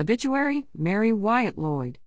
Obituary Mary Wyatt Lloyd.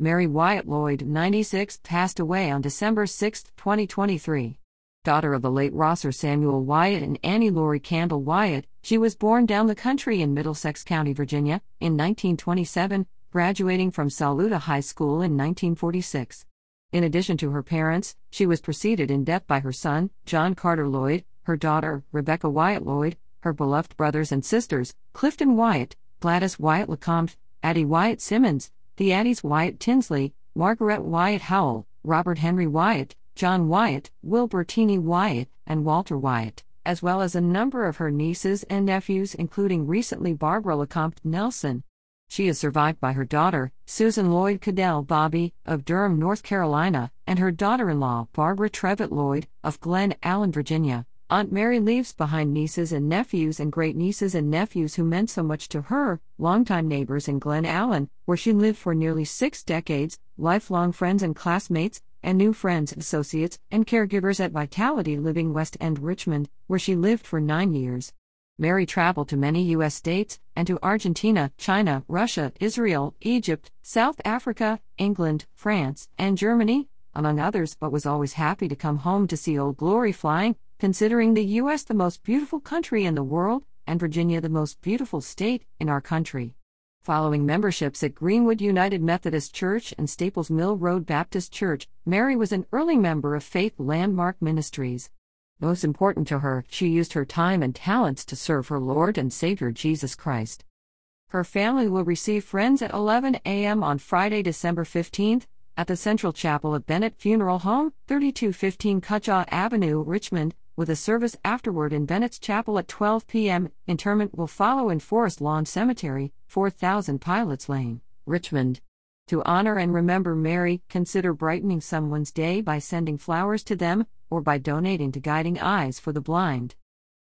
Mary Wyatt Lloyd, 96, passed away on December 6, 2023. Daughter of the late Rosser Samuel Wyatt and Annie Laurie Kandle Wyatt, she was born down the country in Middlesex County, Virginia, in 1927, graduating from Saluda High School in 1946. In addition to her parents, she was preceded in death by her son, John Carter Lloyd, her daughter, Rebecca Wyatt Lloyd, her beloved brothers and sisters, Clifton Wyatt, Gladys Wyatt LeCompte, Addie Wyatt Simmons, Theadis Wyatt Tinsley, Margarette Wyatt Howell, Robert Henry Wyatt, John Wyatt, Wilbur Teenie Wyatt, and Walter Wyatt, as well as a number of her nieces and nephews, including recently Barbara LeCompte Nelson. She is survived by her daughter, Susan Lloyd Cadell Bobby, of Durham, North Carolina, and her daughter in law, Barbara Trevitt Lloyd, of Glen Allen, Virginia. Aunt Mary leaves behind nieces and nephews and great nieces and nephews who meant so much to her, longtime neighbors in Glen Allen, where she lived for nearly six decades, lifelong friends and classmates, and new friends, associates, and caregivers at Vitality Living West End Richmond, where she lived for nine years. Mary traveled to many U.S. states and to Argentina, China, Russia, Israel, Egypt, South Africa, England, France, and Germany, among others, but was always happy to come home to see Old Glory flying considering the U.S. the most beautiful country in the world, and Virginia the most beautiful state in our country. Following memberships at Greenwood United Methodist Church and Staples Mill Road Baptist Church, Mary was an early member of Faith Landmark Ministries. Most important to her, she used her time and talents to serve her Lord and Savior Jesus Christ. Her family will receive friends at 11 a.m. on Friday, December 15th, at the Central Chapel of Bennett Funeral Home, 3215 Cutshaw Avenue, Richmond, with a service afterward in Bennett's Chapel at 12 p.m. Interment will follow in Forest Lawn Cemetery, 4000 Pilots Lane, Richmond. To honor and remember Mary, consider brightening someone's day by sending flowers to them or by donating to Guiding Eyes for the Blind.